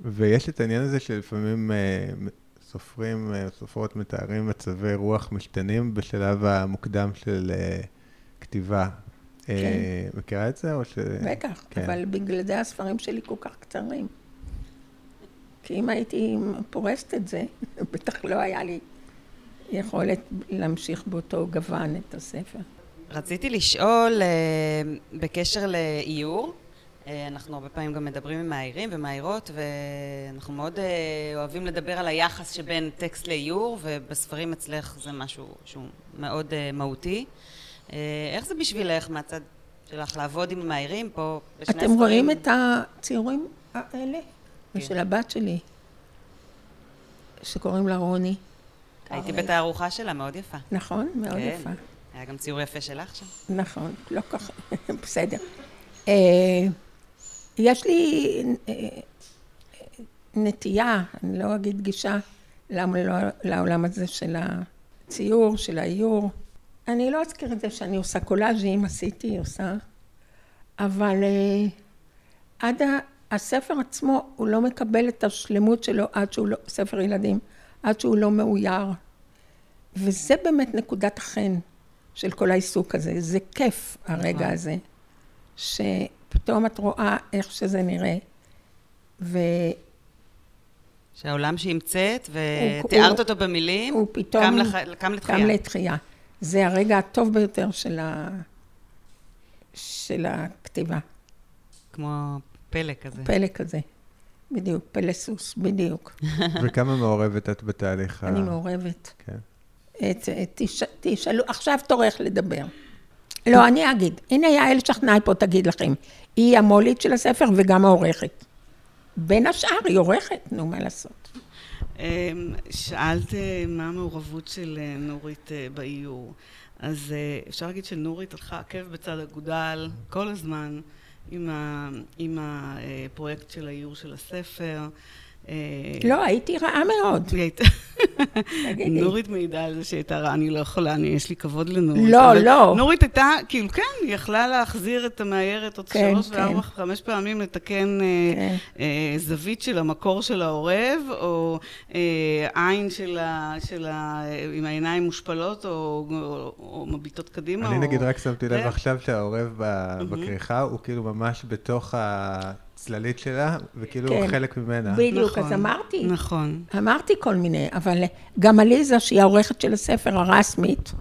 ויש את העניין הזה שלפעמים אה, סופרים, אה, סופרות מתארים מצבי רוח משתנים בשלב המוקדם של כתיבה. אה, מכירה את זה או ש... בטח, כן. אבל בגלל זה הספרים שלי כל כך קצרים. כי אם הייתי פורסת את זה, בטח לא היה לי יכולת להמשיך באותו גוון את הספר. רציתי לשאול אה, בקשר לאיור. אה, אנחנו הרבה פעמים גם מדברים עם מאיירים ומאיירות, ואנחנו מאוד אוהבים לדבר על היחס שבין טקסט לאיור, ובספרים אצלך זה משהו שהוא מאוד מהותי. אה, איך זה בשבילך מהצד שלך לעבוד עם מאיירים פה בשני אתם הספרים? רואים את הציורים האלה? זה של הבת שלי, שקוראים לה רוני. הייתי הרי- בתערוכה שלה, מאוד יפה. נכון, מאוד כן. יפה. היה גם ציור יפה שלך שם. נכון, לא כך, בסדר. אה, יש לי אה, נטייה, אני לא אגיד גישה, לעם- לא- לעולם הזה של הציור, של האיור. אני לא אזכיר את זה שאני עושה קולאז'ים, עשיתי, עושה, אבל אה, עד ה- הספר עצמו, הוא לא מקבל את השלמות שלו עד שהוא לא, ספר ילדים, עד שהוא לא מאויר. וזה באמת נקודת החן של כל העיסוק הזה. זה כיף, הרגע נכון. הזה, שפתאום את רואה איך שזה נראה. ו... שהעולם שהמצאת ותיארת הוא- אותו במילים, הוא פתאום קם, לח... קם קם לתחייה. זה הרגע הטוב ביותר של, ה... של הכתיבה. כמו פלא כזה. פלא כזה. בדיוק, פלא סוס, בדיוק. וכמה מעורבת את בתהליך ה... אני מעורבת. כן. את, את, תש, תשאלו, עכשיו תורך לדבר. לא, אני אגיד. הנה יעל שכנאי פה תגיד לכם. היא המו"לית של הספר וגם העורכת. בין השאר היא עורכת, נו, מה לעשות. שאלת מה המעורבות של נורית באיור. אז אפשר להגיד שנורית הלכה עקב בצד אגודל כל הזמן עם, ה, עם הפרויקט של האיור של הספר. אה, לא, הייתי רעה מאוד. נורית מעידה על זה שהייתה רעה, אני לא יכולה, אני, יש לי כבוד לנורית. לא, לא. נורית הייתה, כאילו, כן, היא יכלה להחזיר את המאיירת עוד כן, שלוש וארבע, כן. חמש פעמים, לתקן אה, כן. אה, זווית של המקור של העורב, או עין של ה... עם העיניים מושפלות, או מביטות קדימה. אני נגיד רק שמתי לב עכשיו שהעורב בכריכה הוא כאילו ממש בתוך ה... הצללית שלה, וכאילו כן, חלק ממנה. בדיוק, נכון, אז אמרתי. נכון. אמרתי כל מיני, אבל גם עליזה, שהיא העורכת של הספר הרשמית,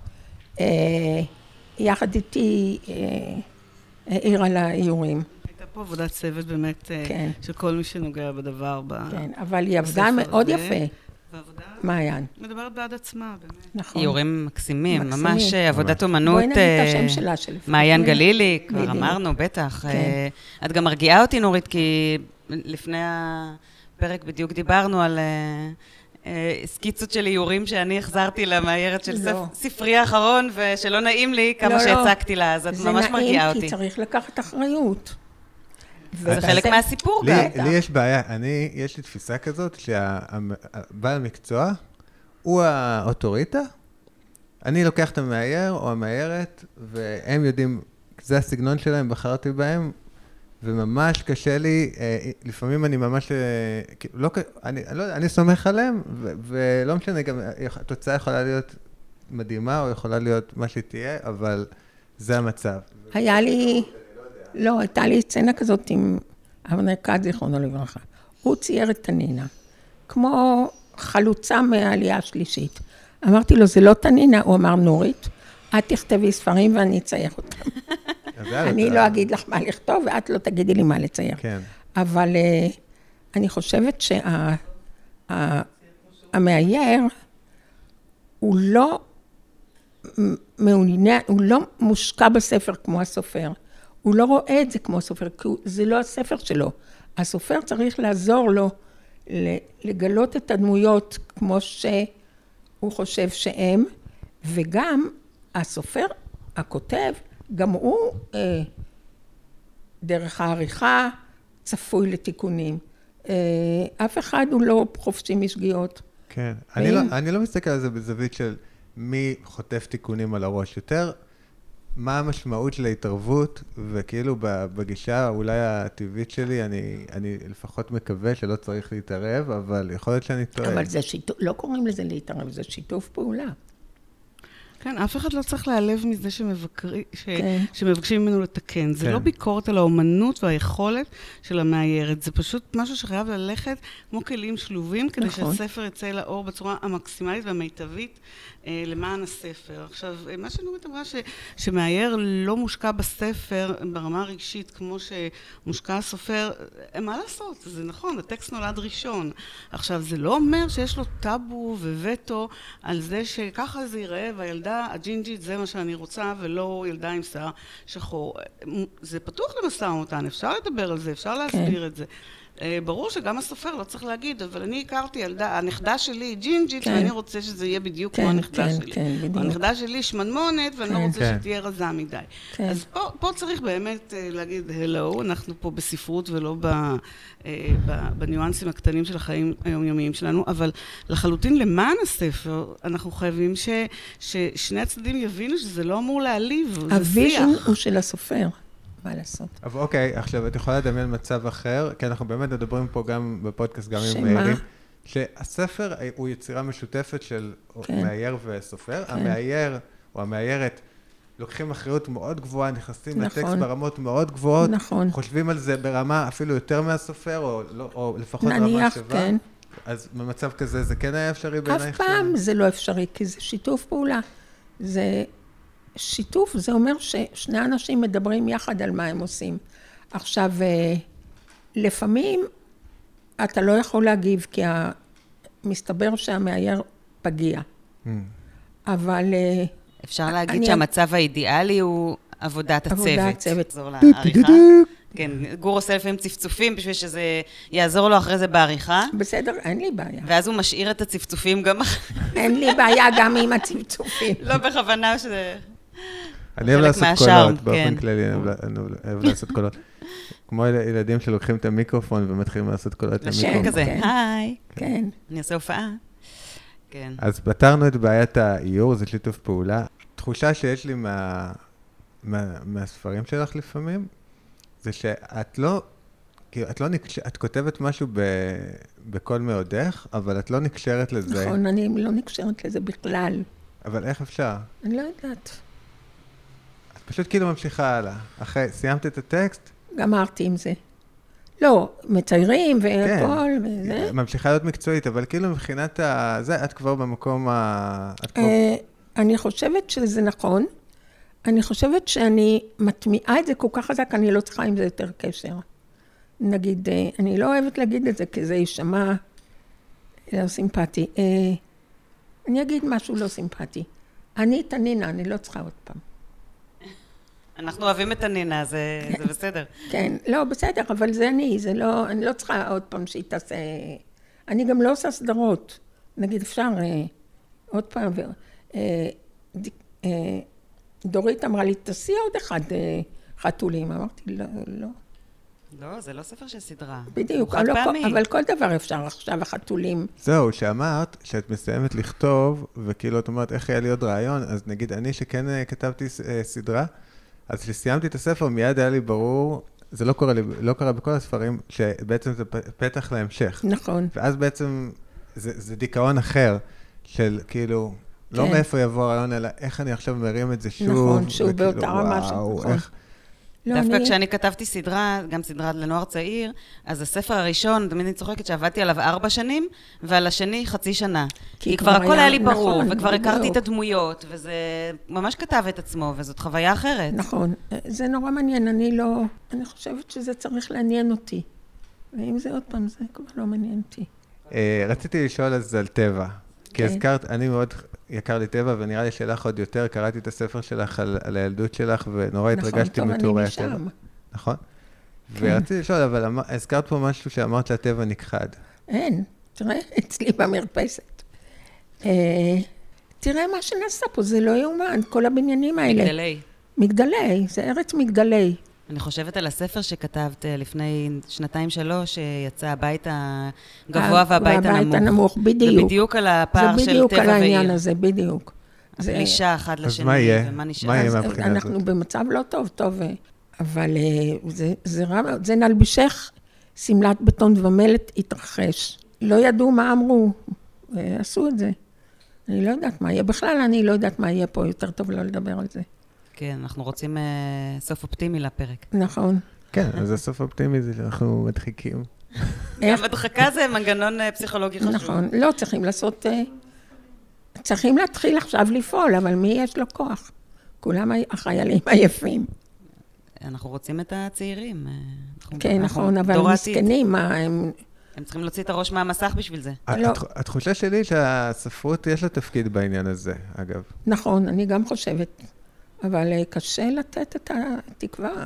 אה, יחד איתי אה, העירה לה איורים. הייתה פה עבודת צוות באמת, אה, כן. של כל מי שנוגע בדבר כן, אבל היא עבדה מאוד יפה. ועבודה... מעיין. מדברת בעד עצמה, באמת. נכון. איורים מקסימים, מקסימים. ממש אה, עבודת אומנות. בואי נגיד את השם שלה, של... מעיין גלילי, כבר אמרנו, בטח. כן. אה, את גם מרגיעה אותי, נורית, כי לפני הפרק בדיוק דיברנו על... אה, סקיצות של איורים שאני החזרתי למאיירת של לא. ספרי האחרון, ושלא נעים לי כמה לא, לא. שהצגתי לה, אז את ממש מרגיעה אותי. זה נעים כי צריך לקחת אחריות. זה חלק מהסיפור גם. לי יש בעיה, אני, יש לי תפיסה כזאת שהבעל מקצוע הוא האוטוריטה, אני לוקח את המאייר או המאיירת, והם יודעים, זה הסגנון שלהם, בחרתי בהם, וממש קשה לי, אה, לפעמים אני ממש, אה, כאילו, לא, אני, לא, אני סומך עליהם, ולא משנה, גם התוצאה יכולה להיות מדהימה, או יכולה להיות מה שתהיה, אבל זה המצב. היה לי... לא, הייתה לי סצנה כזאת עם אבנר כת, זיכרונו לברכה. הוא צייר את תנינה, כמו חלוצה מהעלייה השלישית. אמרתי לו, זה לא תנינה, הוא אמר, נורית, את תכתבי ספרים ואני אצייר אותם. אני לא אגיד לך מה לכתוב, ואת לא תגידי לי מה לצייר. כן. אבל uh, אני חושבת שהמאייר, הוא לא מעוניין, הוא לא מושקע בספר כמו הסופר. הוא לא רואה את זה כמו סופר, כי זה לא הספר שלו. הסופר צריך לעזור לו לגלות את הדמויות כמו שהוא חושב שהם, וגם הסופר, הכותב, גם הוא אה, דרך העריכה צפוי לתיקונים. אה, אף אחד הוא לא חופשי משגיאות. כן, ואם... אני, לא, אני לא מסתכל על זה בזווית של מי חוטף תיקונים על הראש יותר. מה המשמעות של ההתערבות, וכאילו בגישה אולי הטבעית שלי, אני, אני לפחות מקווה שלא צריך להתערב, אבל יכול להיות שאני טועה. אבל זה שיתוף, לא קוראים לזה להתערב, זה שיתוף פעולה. כן, אף אחד לא צריך להיעלב מזה שמבקרי, ש... כן. שמבקשים ממנו לתקן. זה כן. לא ביקורת על האומנות והיכולת של המאיירת, זה פשוט משהו שחייב ללכת כמו כלים שלובים, כדי נכון. שהספר יצא לאור בצורה המקסימלית והמיטבית אה, למען הספר. עכשיו, אה, מה שנורית אמרה, ש... שמאייר לא מושקע בספר ברמה הרגשית כמו שמושקע הסופר, אה, מה לעשות? זה נכון, הטקסט נולד ראשון. עכשיו, זה לא אומר שיש לו טאבו ווטו על זה שככה זה ייראה, והילדה הג'ינג'ית זה מה שאני רוצה, ולא ילדה עם שיער שחור. זה פתוח למשא ומתן, אפשר לדבר על זה, אפשר להסביר כן. את זה. אה, ברור שגם הסופר לא צריך להגיד, אבל אני הכרתי ילדה, הנכדה שלי היא ג'ינג'ית, כן. ואני רוצה שזה יהיה בדיוק כן, כמו הנכדה כן, שלי. כן, בדיוק. הנכדה שלי שמנמונת, ואני לא כן. לא רוצה כן. שתהיה רזה מדי. כן. אז פה, פה צריך באמת אה, להגיד, הלו, אנחנו פה בספרות ולא ב, אה, ב, בניואנסים הקטנים של החיים היומיומיים שלנו, אבל לחלוטין למען הספר, אנחנו חייבים ש, ששני הצדדים יבינו שזה לא אמור להעליב, זה שיח. ה vision הוא של הסופר. מה לעשות. אבל אוקיי, עכשיו את יכולה לדמיין מצב אחר, כי אנחנו באמת מדברים פה גם בפודקאסט, גם עם מאירים. שהספר הוא יצירה משותפת של כן. מאייר וסופר. כן. המאייר או המאיירת לוקחים אחריות מאוד גבוהה, נכנסים נכון. לטקסט ברמות מאוד גבוהות. נכון. חושבים על זה ברמה אפילו יותר מהסופר, או, לא, או לפחות רמה שווה. נניח, כן. אז במצב כזה זה כן היה אפשרי בעינייך? אף פעם זה לא אפשרי, כי זה שיתוף פעולה. זה שיתוף זה אומר ששני אנשים מדברים יחד על מה הם עושים. עכשיו, אה, לפעמים אתה לא יכול להגיב, כי מסתבר שהמאייר פגיע. Mm. אבל... אה, אפשר להגיד אני... שהמצב האידיאלי הוא עבודת הצוות. עבודת הצוות. לחזור לעריכה. כן, גור עושה לפעמים צפצופים בשביל שזה יעזור לו אחרי זה בעריכה. בסדר, אין לי בעיה. ואז הוא משאיר את הצפצופים גם... אין לי בעיה גם עם הצפצופים. לא בכוונה שזה... אני אוהב לעשות קולות, באופן כן. כללי, אני אוהב לעשות קולות. כמו ילדים שלוקחים את המיקרופון ומתחילים לעשות קולות למיקרופון. לשם כזה, כן. היי. כן. אני אעשה הופעה. כן. אז פתרנו את בעיית האיור, זה שיתוף פעולה. תחושה שיש לי מה, מה, מהספרים שלך לפעמים, זה שאת לא, כאילו, את לא נקש... את כותבת משהו ב, בקול מאודך, אבל את לא נקשרת לזה. נכון, אני לא נקשרת לזה בכלל. אבל איך אפשר? אני לא יודעת. את פשוט כאילו ממשיכה הלאה. אחרי, סיימת את הטקסט? גמרתי עם זה. לא, מציירים והכל, כן, וזה. ממשיכה להיות מקצועית, אבל כאילו מבחינת ה... זה, את כבר במקום ה... כבר... אה, אני חושבת שזה נכון. אני חושבת שאני מטמיעה את זה כל כך חזק, אני לא צריכה עם זה יותר קשר. נגיד, אה, אני לא אוהבת להגיד את זה, כי זה יישמע לא סימפטי. אה, אני אגיד משהו לא סימפטי. אני תנינה, אני לא צריכה עוד פעם. אנחנו אוהבים את הנינה, זה, כן. זה בסדר. כן, לא, בסדר, אבל זה אני, זה לא, אני לא צריכה עוד פעם שהיא תעשה... אני גם לא עושה סדרות. נגיד, אפשר אה, עוד פעם, אה, ד, אה, דורית אמרה לי, תעשי עוד אחד אה, חתולים. אמרתי, לא, לא. לא, זה לא ספר של סדרה. בדיוק, אבל, לא, אבל כל דבר אפשר עכשיו, החתולים. זהו, שאמרת שאת מסיימת לכתוב, וכאילו את אומרת, איך היה לי עוד רעיון, אז נגיד, אני שכן אה, כתבתי אה, סדרה, אז כשסיימתי את הספר, מיד היה לי ברור, זה לא קורה, לי, לא קרה בכל הספרים, שבעצם זה פתח להמשך. נכון. ואז בעצם זה, זה דיכאון אחר, של כאילו, לא כן. לא מאיפה יבוא הרעיון, אלא איך אני עכשיו מרים את זה שוב. נכון, שוב וכאילו, באותה רמה של... נכון. איך... לא, דווקא אני... כשאני כתבתי סדרה, גם סדרה לנוער צעיר, אז הספר הראשון, תמיד אני צוחקת שעבדתי עליו ארבע שנים, ועל השני חצי שנה. כי, כי כבר הכל היה לי ברור, נכון, וכבר הכרתי את הדמויות, וזה ממש כתב את עצמו, וזאת חוויה אחרת. נכון. זה נורא מעניין, אני לא... אני חושבת שזה צריך לעניין אותי. ואם זה עוד פעם, זה כבר לא מעניין אותי. אה, רציתי לשאול אז על טבע. כי כן. הזכרת, אני מאוד יקר לי טבע, ונראה לי שלך עוד יותר, קראתי את הספר שלך על, על הילדות שלך, ונורא נכון, התרגשתי מתיאורי הטבע. נכון? כן. ורציתי לשאול, אבל אמר, הזכרת פה משהו שאמרת שהטבע נכחד. אין, תראה, אצלי במרפסת. אה, תראה מה שנעשה פה, זה לא יאומן, כל הבניינים האלה. מגדלי. מגדלי, זה ארץ מגדלי. אני חושבת על הספר שכתבת אה, לפני שנתיים-שלוש, שיצא הבית הגבוה והבית הנמוך. והבית הנמוך, בדיוק. זה בדיוק על הפער של טבע ועיר. זה בדיוק על העניין הזה, בדיוק. הפלישה אחד לשני, ומה יהיה? ומה נשאר. מה יהיה מהבחינה הזאת? אנחנו במצב לא טוב, טוב, אה, אבל אה, זה, זה רע מאוד. זה נלבישך שמלת בטון ומלט התרחש. לא ידעו מה אמרו, עשו את זה. אני לא יודעת מה יהיה. בכלל, אני לא יודעת מה יהיה פה, יותר טוב לא לדבר על זה. כן, אנחנו רוצים uh, סוף אופטימי לפרק. נכון. כן, אז הסוף אופטימי זה שאנחנו מדחיקים. גם הדחקה זה מנגנון uh, פסיכולוגי חשוב. נכון, לא צריכים לעשות... Uh, צריכים להתחיל עכשיו לפעול, אבל מי יש לו כוח? כולם החיילים עייפים. אנחנו רוצים את הצעירים. כן, נכון, אבל מסכנים, מה, הם... הם צריכים להוציא את הראש מהמסך בשביל זה. לא. התחושה שלי שהספרות יש לה תפקיד בעניין הזה, אגב. נכון, אני גם חושבת. אבל אה, קשה לתת את התקווה.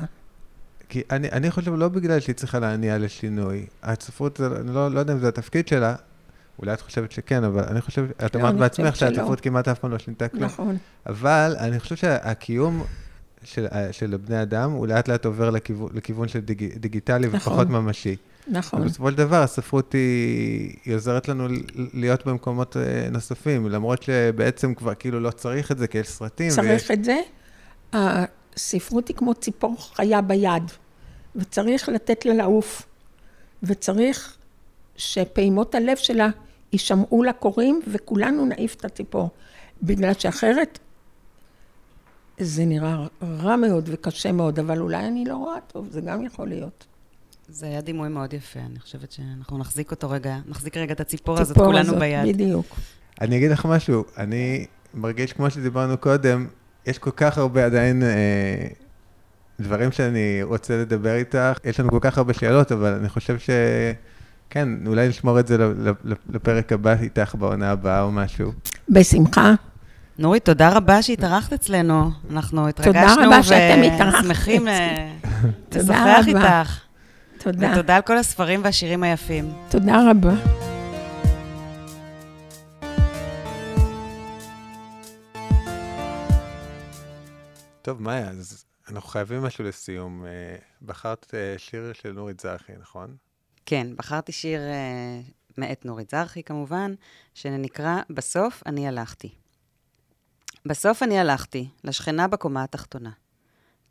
כי אני, אני חושב, לא בגלל שהיא צריכה להניע לשינוי. הספרות, אני לא, לא יודע אם זה התפקיד שלה, אולי את חושבת שכן, אבל אני חושב, את לא, אמרת בעצמך שהספרות כמעט אף פעם לא שינתה כלום. נכון. אבל אני חושב שהקיום של, אה, של בני אדם, הוא לאט לאט עובר לכיוון, לכיוון של דיג, דיגיטלי נכון. ופחות ממשי. נכון. ובסופו של דבר, הספרות היא, היא עוזרת לנו להיות במקומות אה, נוספים, למרות שבעצם כבר כאילו לא צריך את זה, כי יש סרטים. צריך ויש... את זה? הספרות היא כמו ציפור חיה ביד, וצריך לתת לה לעוף, וצריך שפעימות הלב שלה יישמעו לקוראים, וכולנו נעיף את הציפור. בגלל שאחרת זה נראה רע מאוד וקשה מאוד, אבל אולי אני לא רואה טוב, זה גם יכול להיות. זה היה דימוי מאוד יפה, אני חושבת שאנחנו נחזיק אותו רגע, נחזיק רגע את הציפור הזאת, כולנו הזאת, ביד. בדיוק. אני אגיד לך משהו, אני מרגיש כמו שדיברנו קודם, יש כל כך הרבה עדיין אה, דברים שאני רוצה לדבר איתך. יש לנו כל כך הרבה שאלות, אבל אני חושב ש... כן, אולי נשמור את זה לפרק הבא איתך בעונה הבאה או משהו. בשמחה. נורית, תודה רבה שהתארחת אצלנו. אנחנו התרגשנו תודה רבה שאתם התארחתם. ושמחים לשוחח איתך. תודה. ותודה על כל הספרים והשירים היפים. תודה רבה. טוב, מאיה, אז אנחנו חייבים משהו לסיום. אה, בחרת אה, שיר של נורית זרחי, נכון? כן, בחרתי שיר אה, מאת נורית זרחי, כמובן, שנקרא "בסוף אני הלכתי". בסוף אני הלכתי, לשכנה בקומה התחתונה.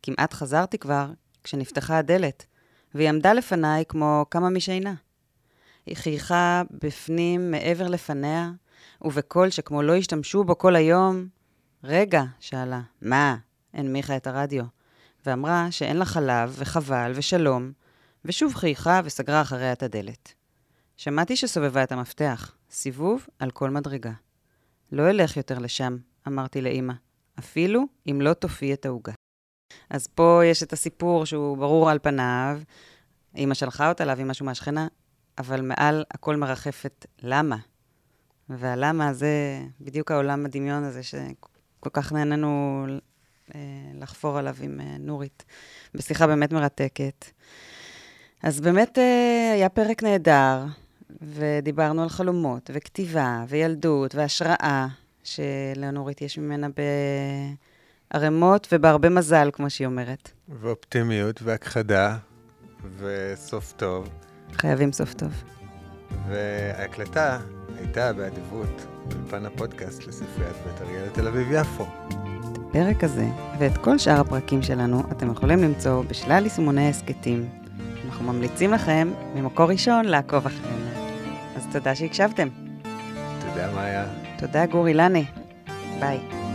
כמעט חזרתי כבר כשנפתחה הדלת, והיא עמדה לפניי כמו כמה משינה. היא חייכה בפנים מעבר לפניה, ובקול שכמו לא השתמשו בו כל היום, רגע, שאלה, מה? הנמיכה את הרדיו, ואמרה שאין לה חלב, וחבל, ושלום, ושוב חייכה וסגרה אחריה את הדלת. שמעתי שסובבה את המפתח, סיבוב על כל מדרגה. לא אלך יותר לשם, אמרתי לאימא, אפילו אם לא תופיע את העוגה. אז פה יש את הסיפור שהוא ברור על פניו, אימא שלחה אותה להביא משהו מהשכנה, אבל מעל הכל מרחפת למה. והלמה זה בדיוק העולם הדמיון הזה שכל כך נהנינו לחפור עליו עם אה, נורית, בשיחה באמת מרתקת. אז באמת אה, היה פרק נהדר, ודיברנו על חלומות, וכתיבה, וילדות, והשראה, שלנורית יש ממנה בערימות ובהרבה מזל, כמו שהיא אומרת. ואופטימיות, והכחדה, וסוף טוב. חייבים סוף טוב. וההקלטה הייתה באדיבות באולפן הפודקאסט לספריית בית אריאל לתל אביב-יפו. הפרק הזה ואת כל שאר הפרקים שלנו אתם יכולים למצוא בשלל יישומוני הסכתים. אנחנו ממליצים לכם ממקור ראשון לעקוב אחרינו. אז תודה שהקשבתם. תודה, מאיה. תודה, גורי לני. ביי.